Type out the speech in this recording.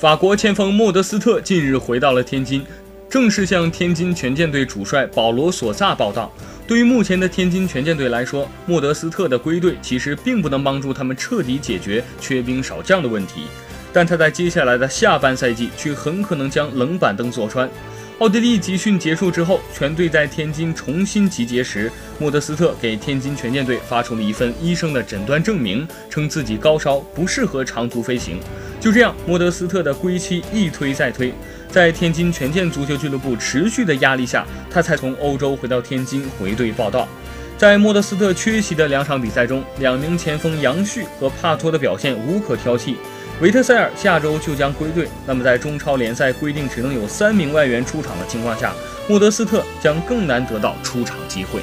法国前锋莫德斯特近日回到了天津，正式向天津权健队主帅保罗·索萨报道。对于目前的天津权健队来说，莫德斯特的归队其实并不能帮助他们彻底解决缺兵少将的问题，但他在接下来的下半赛季却很可能将冷板凳坐穿。奥地利集训结束之后，全队在天津重新集结时，莫德斯特给天津权健队发出了一份医生的诊断证明，称自己高烧，不适合长途飞行。就这样，莫德斯特的归期一推再推，在天津权健足球俱乐部持续的压力下，他才从欧洲回到天津回队报道。在莫德斯特缺席的两场比赛中，两名前锋杨旭和帕托的表现无可挑剔。维特塞尔下周就将归队，那么在中超联赛规定只能有三名外援出场的情况下，莫德斯特将更难得到出场机会。